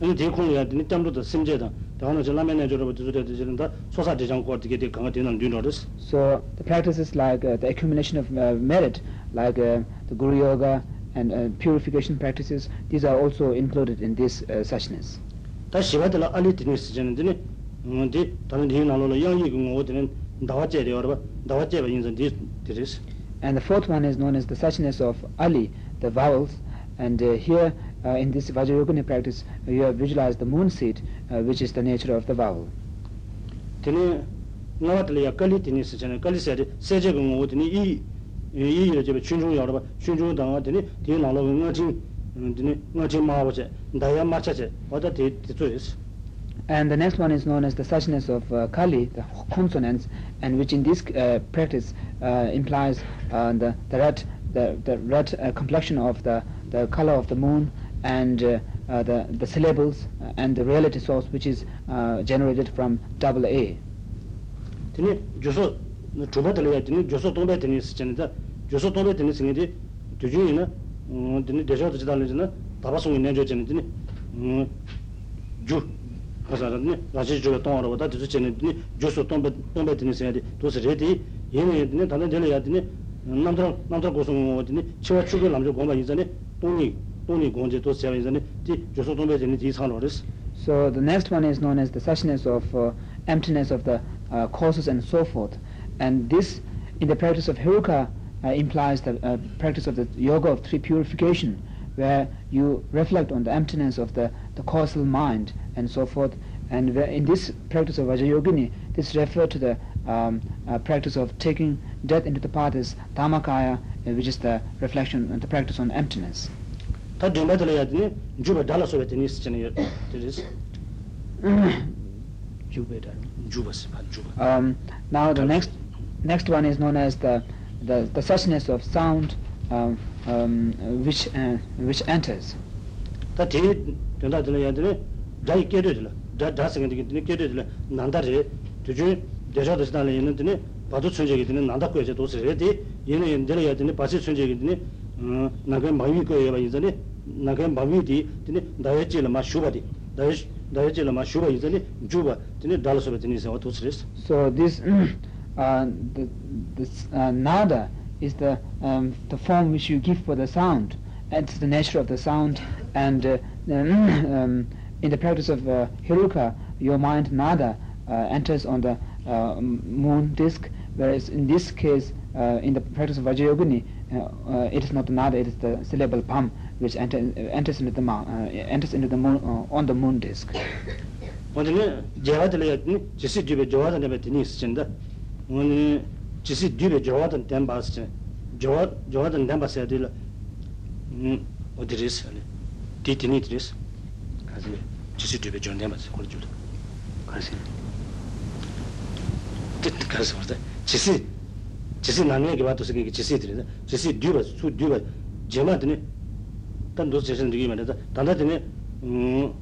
아니 대콩이야 니 땀도 심제다 다음에 저 라면에 저러 저러 저런다 소사 대장 거 어떻게 돼 강가 되는 뉴노르스 So the practices like uh, the accumulation of uh, merit, like uh, the Guru Yoga and uh, purification practices, these are also included in this uh, suchness. 다 시바들 알리 드니스 저는데 근데 다른 데 나로로 양이 그 어디는 나와제 되어 봐 나와제 봐 인선 디 디스 And the fourth one is known as the suchness of Ali, the vowels. And uh, here uh, uh, in this Vajrayogini practice, you have visualized the moon seed, uh, which is the nature of the vowel. Tene nawatalaya kali tene sechana, kali sechana, sechaka ngu tene i, i ila jeba chunchung yaraba, chunchung danga tene, tene nalo nga ching, mm, tene nga ching maa wache, daya marcha che, wata te tetsu isi. And the next one is known as the suchness of uh, Kali, the consonants, and which in this uh, practice uh, implies uh, the, the red, the, the red complexion of the, the color of the moon, and uh, uh, the, the syllables uh, and the reality source which is uh, generated from double A. Tene joso chupa tala ya tene joso tongpe tene sichane da joso tongpe tene singe de tuju ina mm, tene desha tuji tala jina taba sungi nanjo chane tene mm, ju kasa ra tene rashi tonga ra wata tuju chane tene joso tongpe tosi re tanda ya namdara namdara chiwa gomba yinza tongi so the next one is known as the suchness of uh, emptiness of the uh, causes and so forth. And this, in the practice of Heruka, uh, implies the uh, practice of the yoga of three purification, where you reflect on the emptiness of the, the causal mind and so forth. And in this practice of Vajrayogini, this refers to the um, uh, practice of taking death into the path as Dharmakaya, uh, which is the reflection and the practice on emptiness. tā dhīmbā dhīla yā dhīni jūpa dhāla sōyā dhīni sī chini yā dhīris jūpa dhā, jūpa sī pā, jūpa Now the next next one is known as the the, the suchness of sound um, um, which uh, which enters. tā dhī dhīla dhīla yā dhīni dhā yī kērē dhīla dhā dhā sī gandhī dhīni kērē dhīla nāndā rē dhīchū dhēshā dhīsā dhīla yā dhīni bādhū chūnchā dhīni nāndā kuyā dhī dhōsī rē dhī yā dhīla yā dhīni bāsī chūnchā dhīni nākāya māyī kāyā bā yīzāni nākāya māyī tī tīne dāyā chīla mā shūpa tī dāyā chīla mā shūpa yīzāni jūpa tīne dāla sūpa tīne yīsā wā tūs rīs So this, uh, the, this uh, nada is the, um, the form which you give for the sound. It's the nature of the sound. And uh, um, in the practice of uh, Heruka your mind nada uh, enters on the uh, moon disk. Whereas in this case uh, in the practice of Vajrayogini uh, uh, it is not the nada, it is the syllable pam which enter, uh, enters into the mou- uh, enters into the moon uh, on the moon disk. 오늘 제가들 야 되네. 지시 뒤에 좋아하는 데 되니 스전다. 오늘 지시 뒤에 좋아하는 데 봐스. 좋아 좋아하는 데 봐서 될 음 어디리스 아니 디티니트리스 가지 지시 뒤에 좋은 데 봐서 그걸 줄도 가지 뜻 가서 보다 지시 지시 나는 게 봐도 그게 지시 들이다 지시 뒤에 수 뒤에 제마 되네 단도 제신 되게 말이다 단다 되네 음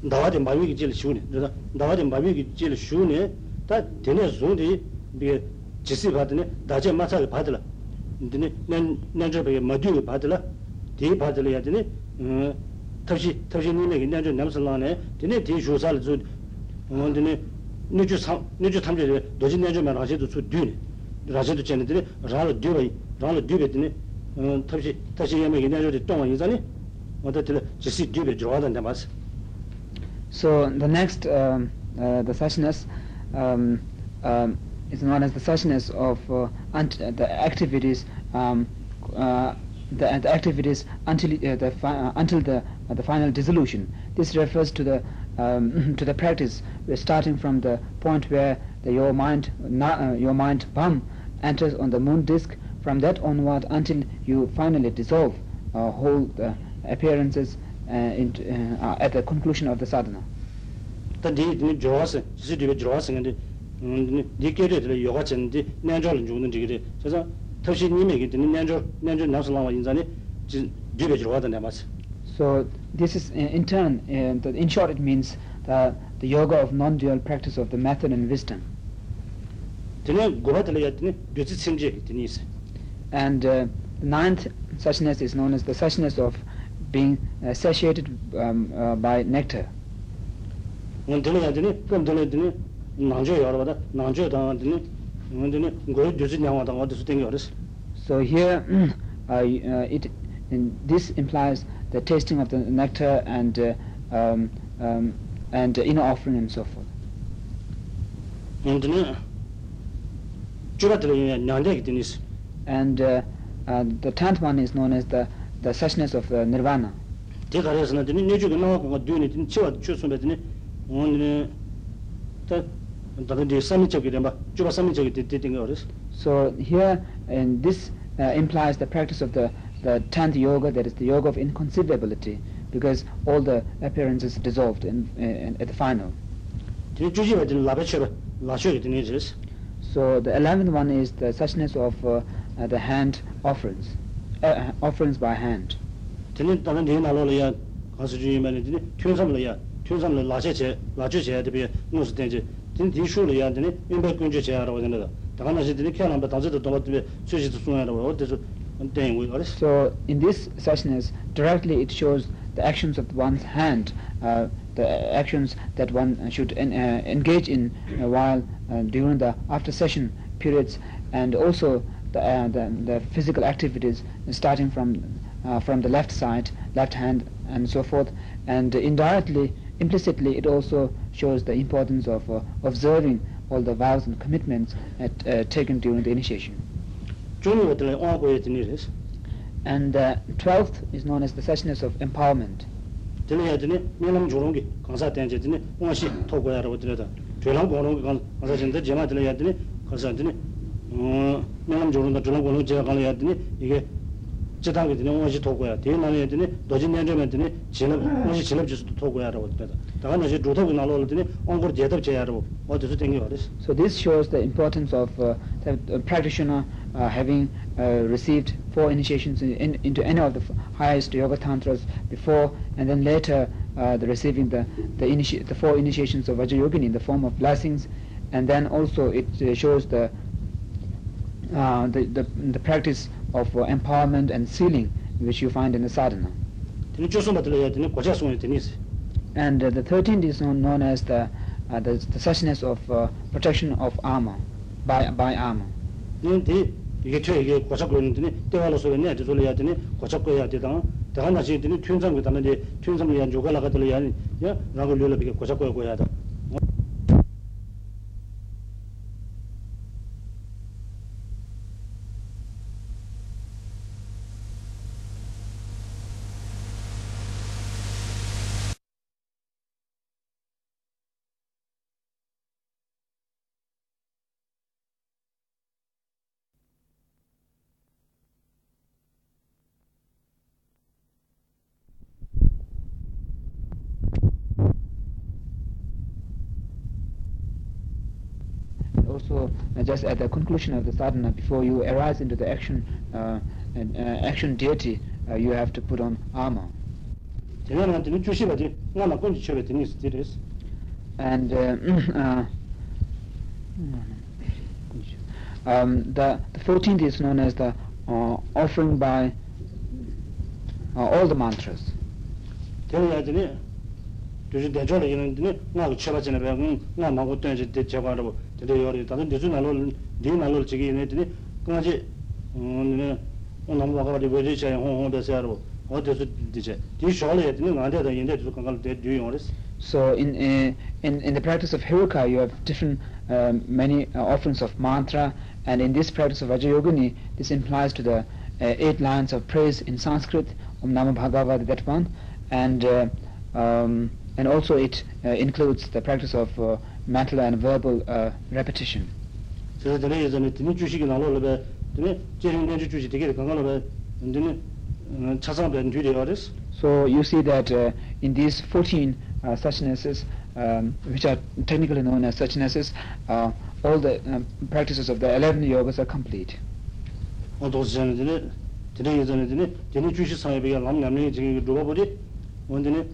나와데 마비기 제일 쉬우네. 그래서 나와데 마비기 제일 쉬우네. 다 되네 zon디 비 지시 받네. 다제 마차를 받으라. 근데 난 난저베 마듀 받으라. 디 받으려 되네. 음 탑시 탑시 니네 난저 남슬라네. 되네 디 조사를 주 원드네 니주 삼 니주 탐제 도진 난저만 하셔도 주 뒤네. 라셔도 쟤네들이 라로 뒤베 라로 뒤베 되네. 음 탑시 탑시 예매기 난저리 똥 이자니. 어떻게 지시 뒤베 좋아하는데 맞어. So the next, um, uh, the suchness, um, um, is known as the suchness of uh, unt- uh, the activities, um, uh, the, the activities until uh, the fi- uh, until the uh, the final dissolution. This refers to the um, to the practice, uh, starting from the point where the your mind na, uh, your mind palm enters on the moon disk. From that onward until you finally dissolve uh, whole uh, appearances uh, uh, at the conclusion of the sadhana. So this is uh, in turn uh, in short it means the, the yoga of non dual practice of the method and wisdom tene goha tala ya tene gyotsi tsimje tene isa. And uh, ninth suchness is known as the suchness of being uh, satiated um, uh, by nectar. Ngan ya tene, kam tene, nangyo da, nangyo tene, ngan tene goha gyotsi nyangwa tenge. So here, uh, it, this implies the tasting of the nectar and uh, um, um, and inner offering and so forth. And uh, uh, the tenth one is known as the the suchness of uh, nirvana. So here, and this uh, implies the practice of the the tenth yoga, that is the yoga of inconceivability, because all the appearances dissolved in, in at the final. Tene chuji wa tene labe cheba la chwe ki tene isi So the eleventh one is the suchness of uh, uh, the hand offerings, uh, offerings by hand. tene tata di nalo la ya kasu juyi ma tene tuen sam la ya tuen sam la la che che la che che tepe ngu su tenche tene di shu la ya tene yunpa kunche che ya rawa tene da taka na shi tene kya namba tangze da tomba tepe sui shi tu sunga rawa o tesu ten So in this suchness, directly it shows the actions of one's hand, uh, the actions that one should en- uh, engage in uh, while uh, during the after session periods, and also the, uh, the, the physical activities starting from uh, from the left side, left hand, and so forth. And indirectly, implicitly, it also shows the importance of uh, observing all the vows and commitments at, uh, taken during the initiation. chungi wa tene owa goye tene res And the twelfth is known as the suchness of empowerment. 들려야 되네. 내놈 주는 게 강사 때문에 되니 뭔가시 토고야라고 들려다 저랑 보는 건 강사 전에 제마 들어야 되네. 강사 전에 어 내놈 주는 거 저랑 보는 제가 가야 되니 이게 제다게 되네. 뭔가시 토고야 대나야 되네. 도진 내려면 되네. 진업 뭔가시 진업 주스도 토고야라고 들려다 So this shows the importance of uh, the practitioner uh, having uh, received four initiations in, in, into any of the highest yoga tantras before, and then later uh, the receiving the the, initi- the four initiations of Vajrayogini in the form of blessings, and then also it uh, shows the, uh, the the the practice of empowerment and sealing which you find in the sadhana And uh, the thirteenth is known, known as the, uh, the the suchness of uh, protection of armor by by armor. 근데 이게 저 이게 고자 거는 되네 때와로 소리네 아주 소리야 되네 고자 거야 되다 다가 나시 되네 튠상 그다음에 이제 튠상을 야 조가 나가들어야 야 라고 려려 비게 고자 거야 거야 다 also uh, just at the conclusion of the sadhana before you arise into the action uh, and, uh, action deity uh, you have to put on armor 되면 되네 주시바지 나나 건지 쳐베 되네 스티레스 and uh, uh, um, the, the 14th is known as the uh, offering by uh, all the mantras 되어야 되네 주시 대조를 이런 되네 나도 쳐바지네 배운 나 마고 던지 대 제가로 되게 요 yore tanda chigi ine namu hong hong o yore So in, in, in the practice of Heruka, you have different, uh, many uh, offerings of mantra, and in this practice of Vajrayogini, this implies to the uh, eight lines of praise in Sanskrit, Om Namo Bhagavad, that one, and uh, um, and also it uh, includes the practice of mental and verbal uh, repetition. 그래서 되네 예전에 되네 주식이 나로를 배 되네 제일 주식 되게 강갈로 배 되네 차상된 뒤에어스 So you see that uh, in these 14 uh, suchnesses, um, which are technically known as suchnesses, uh, all the um, practices of the 11 yogas are complete. 어도 전에 되네 되네 예전에 되네 되네 주식 상에 비가 남 남녀 지금 누가 보지 원되네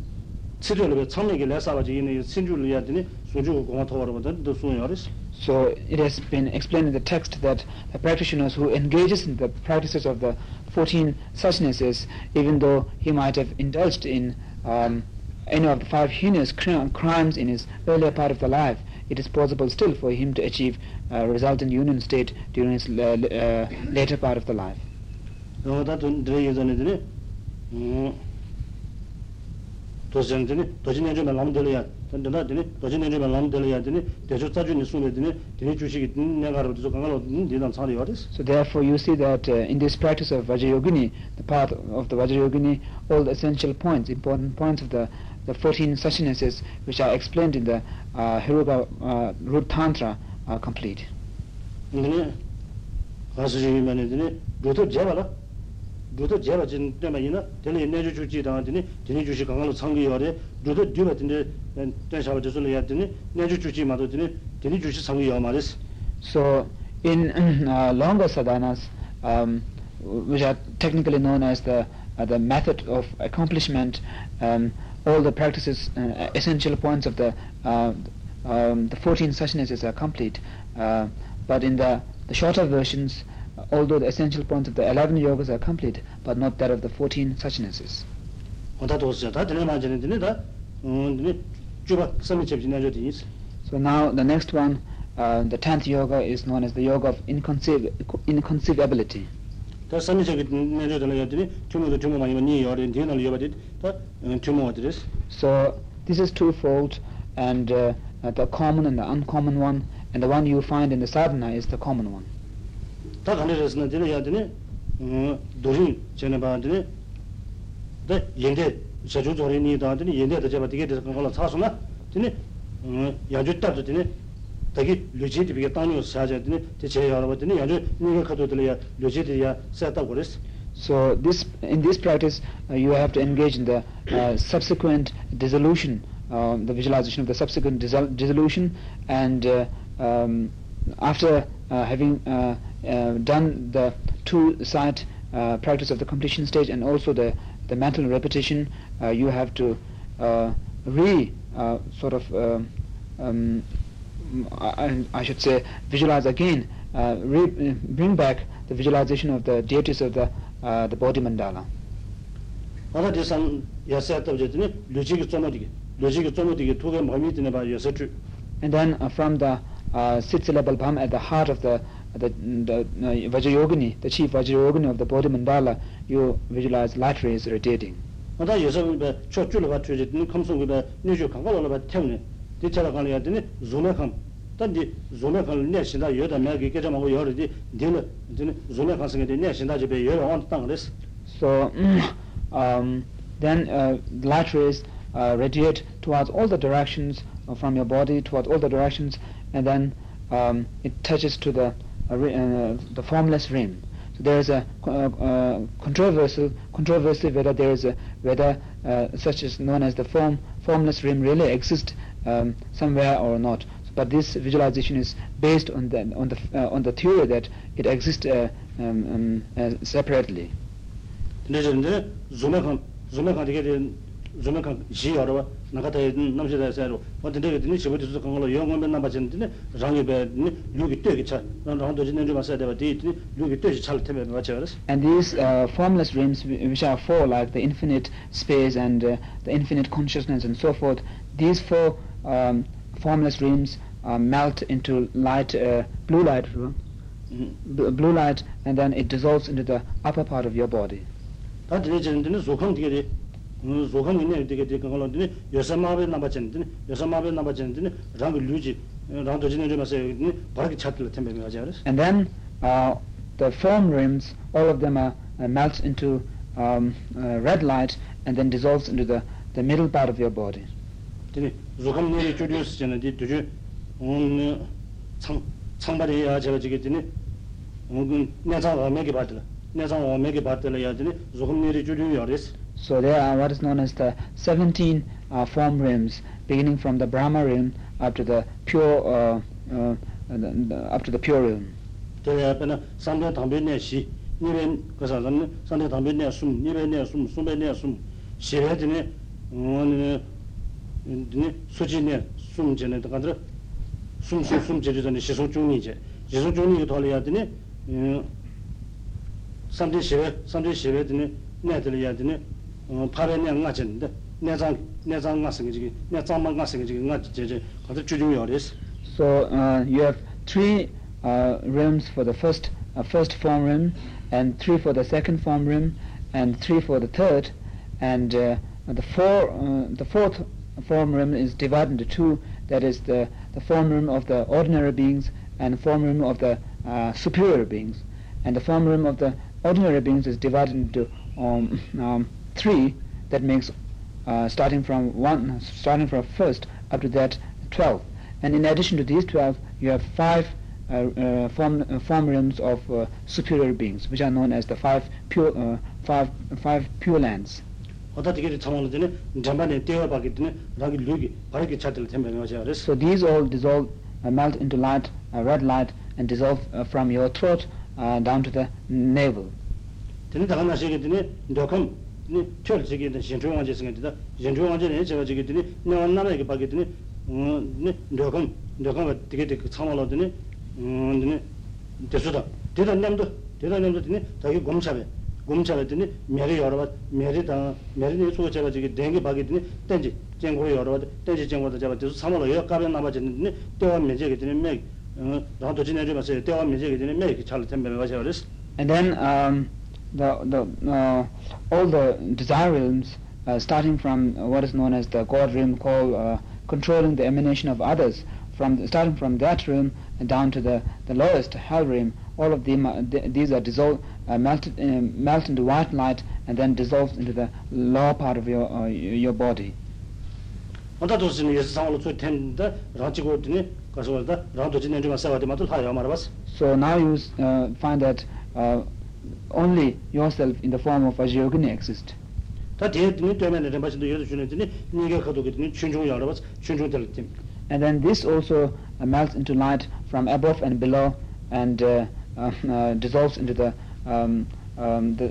치료를 처음에 레사바지 이네 신주를 해야 되니 소주 공화 토어로든 더 소요리스 So it has been explained in the text that the practitioners who engages in the practices of the 14 suchnesses, even though he might have indulged in um, any of the five heinous crimes in his earlier part of the life, it is possible still for him to achieve a resultant union state during his uh, uh, later part of the life. 도전 되니 도전 내주면 나면 되려야. 근데 나 도전 내주면 나면 되려야 되니 대조 자주니 숨에 되니 되니 주식이 내가 알아도 저 강가로 되는 상황이 와です so therefore you see that uh, in this practice of vajrayogini the path of the vajrayogini all the essential points important points of the the 14 sashinases which are explained in the uh, Heruka uh, root tantra are complete. 근데 가서 루도 제가 진 때문에 이나 되는 내주 주지 당한테니 되는 주시 강가로 상기 요래 루도 뒤에 되는 대샤버 저슬 해야 되니 내주 주지 마도 되니 되는 주시 상기 요 말이스 so in uh, longer sadhanas um which are technically known as the uh, the method of accomplishment um all the practices uh, essential points of the uh, um the 14 suchnesses are complete uh, but in the the shorter versions although the essential points of the 11 yogas are complete, but not that of the 14 suchnesses. So now the next one, uh, the 10th yoga is known as the yoga of inconceiv inconceivability. So this is twofold and uh, the common and the uncommon one and the one you find in the sadhana is the common one. Dā dīne dāgī lūchī dī bīgā tāngyō sā chā dīne dī chē yā rā bā dīne yāchū nīgā kato dīla yā lūchī dī yā sā tā gu rīs So this in this practice uh, you have to engage in the uh, subsequent dissolution, uh, the visualization of the subsequent dissolution, and uh, um, after uh, having uh, done the two side uh, practice of the completion stage and also the the mental repetition uh, you have to uh, re uh, sort of uh, um, I, I should say visualize again uh, re bring back the visualization of the deities of the uh, the body mandala. Ānā tī sāṅ yāsā tāp jatī nī lūchī kī tsōma tī kī lūchī kī tsōma tī tūgā māmi tī bā yāsā chū and then uh, from the uh, sit syllable bham at the heart of the the, the uh, Vajrayogini, the chief Vajrayogini of the body mandala, you visualize light rays radiating. āndā yāsā bā chō chū lā bā chū jatī nī kham sōng bā nī chū kāngā lā bā tiāng nī tī chā rā kāng lā yā tī nī zūmē kāng tā tī zūmē kāng nē shindā yō tā mē kī kē chā mā gu yō rī tī tī nī tī nī zūmē kāng sāng tī nē shindā jī bē yō tāng rī So um, then uh, light rays uh, radiate towards all the directions uh, from your body, towards all the directions, and then um, it touches to the the formless rim. So there is a uh, uh, controversial controversy whether there is a whether such is known as the form formless rim really exists um, somewhere or not. But this visualization is based on the on the on the theory that it exists um, um, separately. Jī yorwa, nāngā tāyé nāmshī tāyé sāyarwa, wā tīndē kī tīndē shibu tīsū kāngā lō yōngwa mbē nāmbā chīn tīndē rāngi bē lū kī tuyé kī chā, rāng tō jī nēn rūma sāyā tī tīndē lū kī tuyé kī chā lī tēmē bā chā waras. And these uh, formless realms which are four like the infinite space and uh, the infinite consciousness and so forth, these four um, formless realms uh, melt into light, uh, blue light, mm -hmm. blue light and then it dissolves into the upper part of your body. 조금 있네. 되게 되게 그런 데는 여사마베 남바친데 여사마베 남바친데 랑 루지 랑 도진에 좀서 바르게 찾을 텐데 가지고 그래서 and then uh, the foam rims all of them are uh, melts into um, uh, red light and then dissolves into the the middle part of your body. 되게 조금 내리 줄여서 전에 되게 오늘 창 창발이야 제가 지게 되네 오늘 내가 매게 받으라. 내가 매게 받으라 해야 되네. 조금 내리 줄여야 그래서 So there are what is known as the 17 uh, form rims, beginning from the Brahma rim up to the pure uh, uh, up to the pure rim. 드니 수진에 숨전에 가들 숨숨 숨제주 전에 시송 중이제 시송 중이 돌려야 되니 삼대 시외 삼대 시외 드니 내들이야 드니 어 파레냐 나진데 내장 내장 나서 지기 내장만 나서 지기 나 제제 가들 주중요레스 so uh, you have three uh, rooms for the first uh, first form room and three for the second form room and three for the third and uh, the four uh, the fourth form room is divided into two that is the the form room of the ordinary beings and the form room of the uh, superior beings and the form room of the ordinary beings is divided into um, um, three, that makes uh, starting from one, starting from first up to that twelve. And in addition to these twelve, you have five uh, uh, form, uh, form realms of uh, superior beings, which are known as the five pure, uh, five, five pure lands. So these all dissolve, uh, melt into light, uh, red light, and dissolve uh, from your throat uh, down to the navel. 되네 다가 나시게 되네 너컴 니 철지게 된 신중한 제승에 되다 신중한 제네 제가 지게 되네 내가 나라게 봐게 되네 어네 너컴 너컴 되게 되게 참아로 되네 음 되네 대수다 대단님도 대단님도 되네 자기 검사에 gomchara dini meri yorwa, meri dang, meri ni suwa chaba chigi dengi bagi dini tenji jengkuru yorwa, tenji jengkuru chaba disu samalo yo kabe nama chini dini dewa meje ge dini me, rang to chini riba se, dewa meje ge dini me ki chali tenbe mewa chaba res. And then um, the, the, uh, all the desire realms, uh, starting from what is known as the God realm called uh, controlling the emanation of others, from starting from that realm down to the, the lowest hell realm, all of them, uh, th these are dissolved, uh, melted, uh, melt into white light and then dissolves into the lower part of your uh, your body. 어다 도스니 예수 상으로 저 텐데 라지고 드니 가서 왔다 라도 지낸 좀 사와데 마도 하여 말아봤어. So now you uh, find that uh, only yourself in the form of ajyoga can exist. ta de ni to men de bashin de yosu shune ni ni ge khado ge ni chunjung ya rabas chunjung dal tim and then this also uh, melts into light from above and below and uh, uh, uh, dissolves into the um um the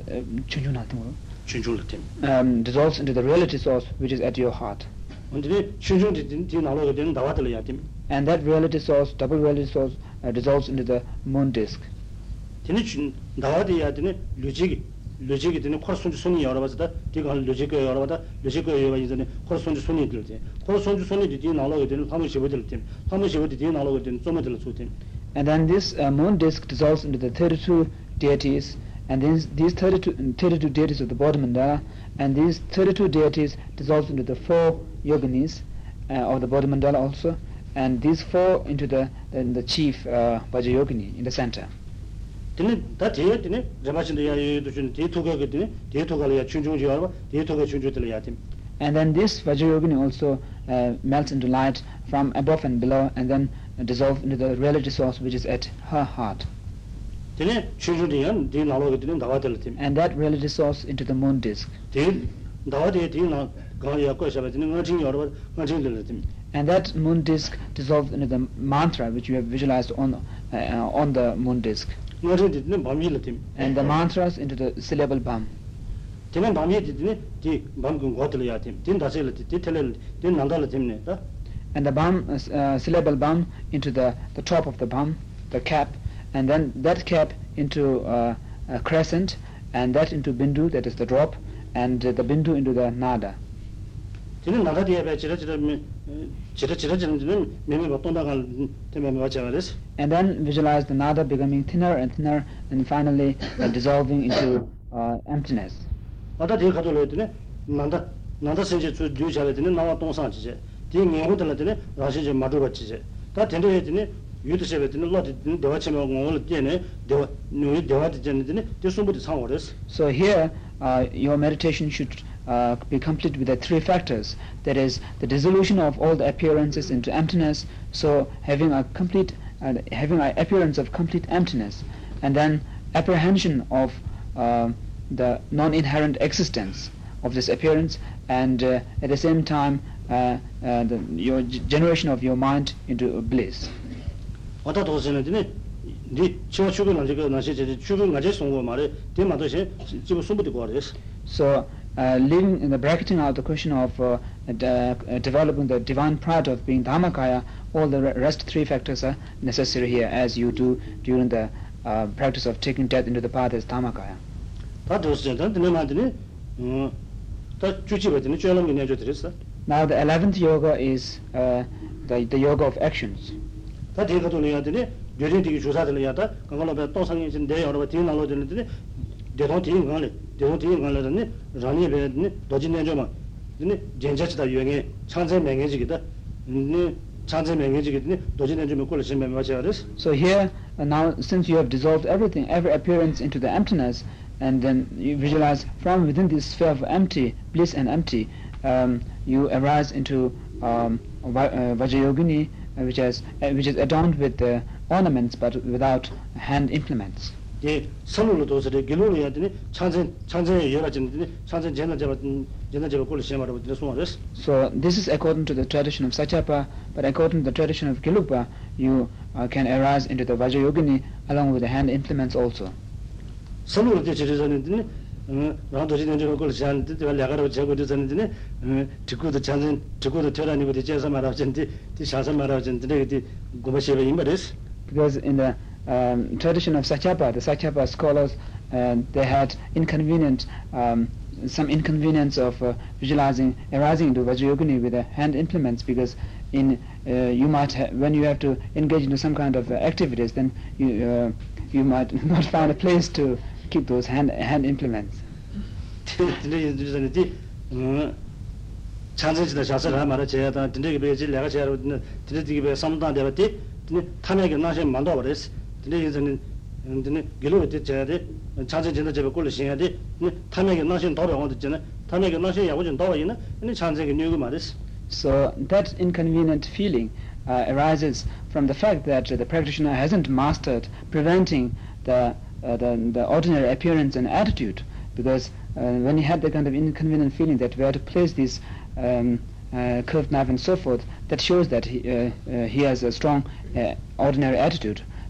chunjung na tim chunjung la tim um dissolves into the reality source which is at your heart. and the chunjung de de na lo ge de da wa de ya tim and that reality source double reality source uh, dissolves into the moon disk. and then this uh, moon disk dissolves into the 32 deities and then these 32, mm, 32 deities of the body mandala and these 32 deities dissolves into the four yoginis uh, of the body mandala also and these four into the, the, the chief uh, Vajrayogini in the center 되는 다 제에 되네 제마신도 야 유도 준 대토가 되네 대토가 야 춘중지 알아 대토가 춘중들 팀. And then this Vajrayogini also uh, melts into light from above and below and then dissolve into the reality source which is at her heart. 되네 춘중이야 뒤 나로게 되는 나와들 팀. And that reality source into the moon disk. 뒤 나와대 뒤나 가야 거셔 되는 거진 여러 거진 들 팀. And that moon disk dissolves into the mantra which you have visualized on uh, on the moon disk. And the mantras into the syllable BAM. Tēnā the tī tīne? And the bām, uh, uh, syllable bām into the, the top of the bām, the cap, and then that cap into uh, a crescent, and that into bindu, that is the drop, and uh, the bindu into the nada. 되는 나다 뒤에 배 지라 지라 지라 지라 지는 매매 어떤 나갈 때문에 맞아 그래서 And then visualize the nada becoming thinner and thinner, and finally uh, dissolving into uh, emptiness. 나다 뒤에 가도 되네. 난다 난다 생제 주 뒤에 되네. 나와 동상 지제. 뒤에 내고 들었더니 라시 좀 맞아 봤지제. 다 된대 했더니 유도세베 되는 로디 대화 처럼 오늘 때네 대화 누이 대화 되는데 저 손부터 상월했어. So here, uh, your meditation should uh, be complete with the three factors. That is, the dissolution of all the appearances into emptiness. So having a complete, uh, having an appearance of complete emptiness, and then apprehension of uh, the non-inherent existence of this appearance, and uh, at the same time, uh, uh, the, your g- generation of your mind into bliss. 어다 도서는 되네. 네 치와 출근 안 되고 나시 제 출근 가지 송고 말에 대마도시 지금 손부터 거래스. So uh, Uh, leaving in the bracketing out the question of uh, de uh, developing the divine pride of being dharmakaya, all the rest three factors are necessary here, as you do during the practice of taking death into the path as dharmakaya. Now the eleventh yoga is uh, the, the yoga of actions. 다 대가 돌려야 되니 요린디기 조사들 야다 그걸로 또상이 진데 여러 번 뒤나로 되는데 대동 뒤인 거네 대동 뒤인 거는 라니 베니 도진 내줘마 근데 젠자치다 유행에 창제 맹해지기다 네 창제 맹해지기니 도진 내주면 꼴을 심면 맞아야 돼 So here, uh, now since you have dissolved everything, every appearance into the emptiness, and then you visualize from within this sphere of empty, bliss and empty, um, you arise into um, va- uh, Vajrayogini, uh, which, has, uh, which is adorned with uh, ornaments but without hand implements. 예 선물로 도서를 길로로 해야 되니 창제 창제 여러 진데 창제 제나 잡아 제나 잡아 꼴을 심하라고 되는 소원을 So this is according to the tradition of Satyapa, but according to the tradition of Kilupa, you uh, can arise into the Vajrayogini along with the hand implements also. 선물로 때 지르자는데 어 나도 지는 저 꼴을 시한테 내가 내가로 제고 되는데 어 듣고도 창제 듣고도 태어나니고 대제서 말하고 전데 디 샤서 말하고 전데 그 고마시베 임바레스 because in the um, tradition of Sakyapa, the Sakyapa scholars, uh, they had inconvenient, um, some inconvenience of uh, visualizing, arising into Vajrayogini with the hand implements because in uh, you might ha- when you have to engage into some kind of uh, activities, then you uh, you might not find a place to keep those hand hand implements. 찬진지다 자서라 말아 내가 탐에게 버렸어. 근데 이제는 근데 길로 때 제야데 찬선지다 제가 꼴을 신야 돼 근데 탐에게 나시 더 배워 듣잖아 탐에게 나시 야고 좀더 있나 근데 찬선게 뉴고 말했어 So that inconvenient feeling uh, arises from the fact that the practitioner hasn't mastered preventing the, uh, the, the ordinary appearance and attitude. Because uh, when he had that kind of inconvenient feeling that where to place this um, uh, curved knife and so forth, that shows that he, uh, uh, he has a strong uh, ordinary attitude.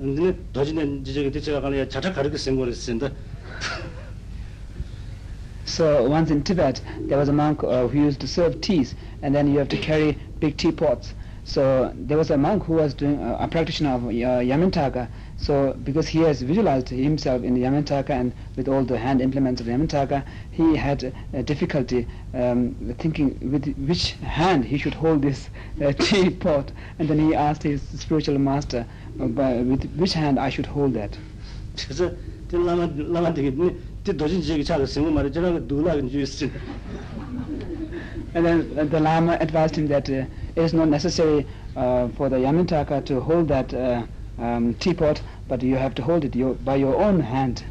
근데 도진 지적이 대체가 가는 자자 가르게 생각을 했는데 So once in Tibet, there was a monk uh, who used to serve teas, and then you have to carry big teapots. So there was a monk who was doing uh, a practitioner of uh, Yamantaka. So because he has visualized himself in the Yamantaka and with all the hand implements of Yamantaka, he had uh, difficulty um, thinking with which hand he should hold this uh, teapot. And then he asked his spiritual master, uh, by, with which hand I should hold that. 그래서 그 라마 라마 되게 그 도진 지적이 잘 생각 말이 저랑 누라는 줄 있어 And then uh, the Lama advised him that uh, it is not necessary uh, for the Yamantaka to hold that uh, um, teapot, but you have to hold it your, by your own hand.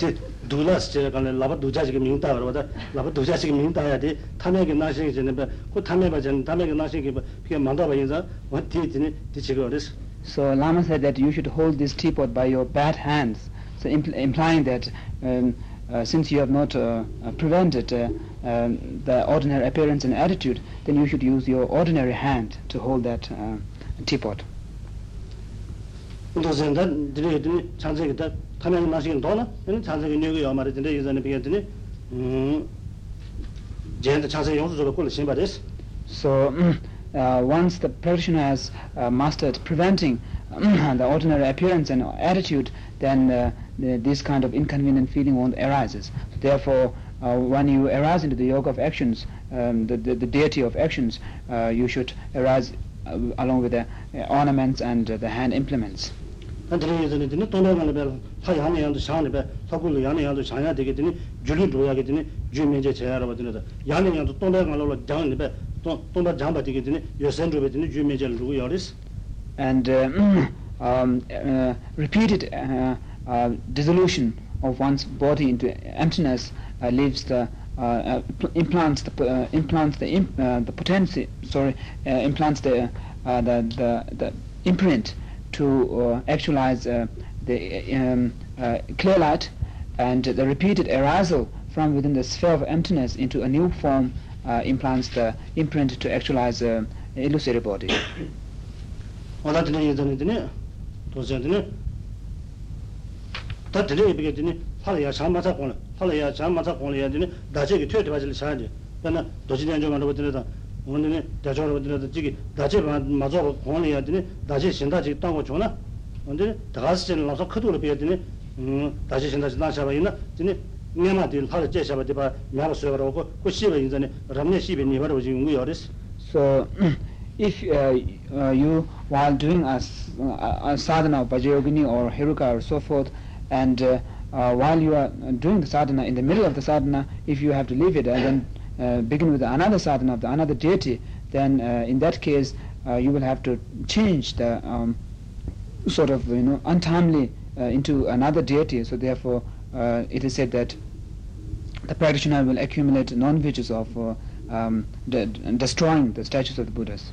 제 두라스 제가 간에 라바 두자지게 민다 그러다 라바 두자지게 민다 해야 돼 탐에게 나시게 전에 그 탐에 봐전 탐에게 나시게 그게 만다 봐 인자 어디지니 디치고 그랬어 So Lama said that you should hold this teapot by your bad hands, so impl- implying that um, uh, since you have not uh, uh, prevented uh, um, the ordinary appearance and attitude, then you should use your ordinary hand to hold that uh, teapot. 도선다 드리더니 찬세기다 탐에게 나시게 도나 얘는 찬세기 녀고 요 말이 근데 예전에 비했더니 음 제한테 찬세 용수적으로 꼴을 신바됐어 So uh, once the practitioner has uh, mastered preventing the ordinary appearance and attitude, then uh, the, this kind of inconvenient feeling won't arises. Therefore, uh, when you arise into the yoga of actions, um, the, the, the deity of actions, uh, you should arise uh, along with the uh, ornaments and uh, the hand implements. 안드레 예전에 되니 돈을 배 하야는 양도 샤는 배 서굴로 야는 양도 샤야 되게 되니 줄이 줘야게 되니 주민제 제하러 받는다 야는 양도 돈을 가려고 장은 배 돈을 장바 되게 되니 요선 줘 되니 주민제를 주고 열리스 And uh, um, uh, repeated uh, uh, dissolution of one's body into emptiness uh, leaves the uh, uh, pl- implants the p- uh, implants the imp- uh, the potency sorry uh, implants the uh, the, the the imprint to uh, actualize uh, the um, uh, clear light and the repeated arousal from within the sphere of emptiness into a new form uh, implants the imprint to actualize uh, illusory body. wādā tīne yé tāne tīne, tōsiyā tīne, tā tīne yé pīkē tīne, hāla yā chāng mācā kōngla, hāla yā chāng mācā kōngla yā tīne, dāchē kī tuyā tīpā chīli chāng jī, wān tīne, dāchō rōba tīne tā, jīgī dāchē mācā kōngla yā tīne, dāchē shindā chī tāngwa chōna, wān tīne, dāgāsi chīne lāsā khatū rō pīkē tīne, dāchē shindā chī tāng shabā yīna, tīne, ngā mā tīne hāla jē shabā tīpā, mā rā suyā rō kō, kō shība yīn tāne, rāmne shība nīpa rō jī ngū yō rīs. So, if uh, uh, you, while doing a sadhana of Vajrayogini or Heruka or so forth, and uh, uh, while you are doing the sadhana, in the middle of the sadhana, if you have to leave it and then uh, begin with another sadhana of the another deity, then uh, in that case, uh, you will have to change the um, sort of, you know, untimely uh, into another deity. So therefore, uh, it is said that the practitioner will accumulate non-virtues of uh, um, de- destroying the statues of the Buddhas.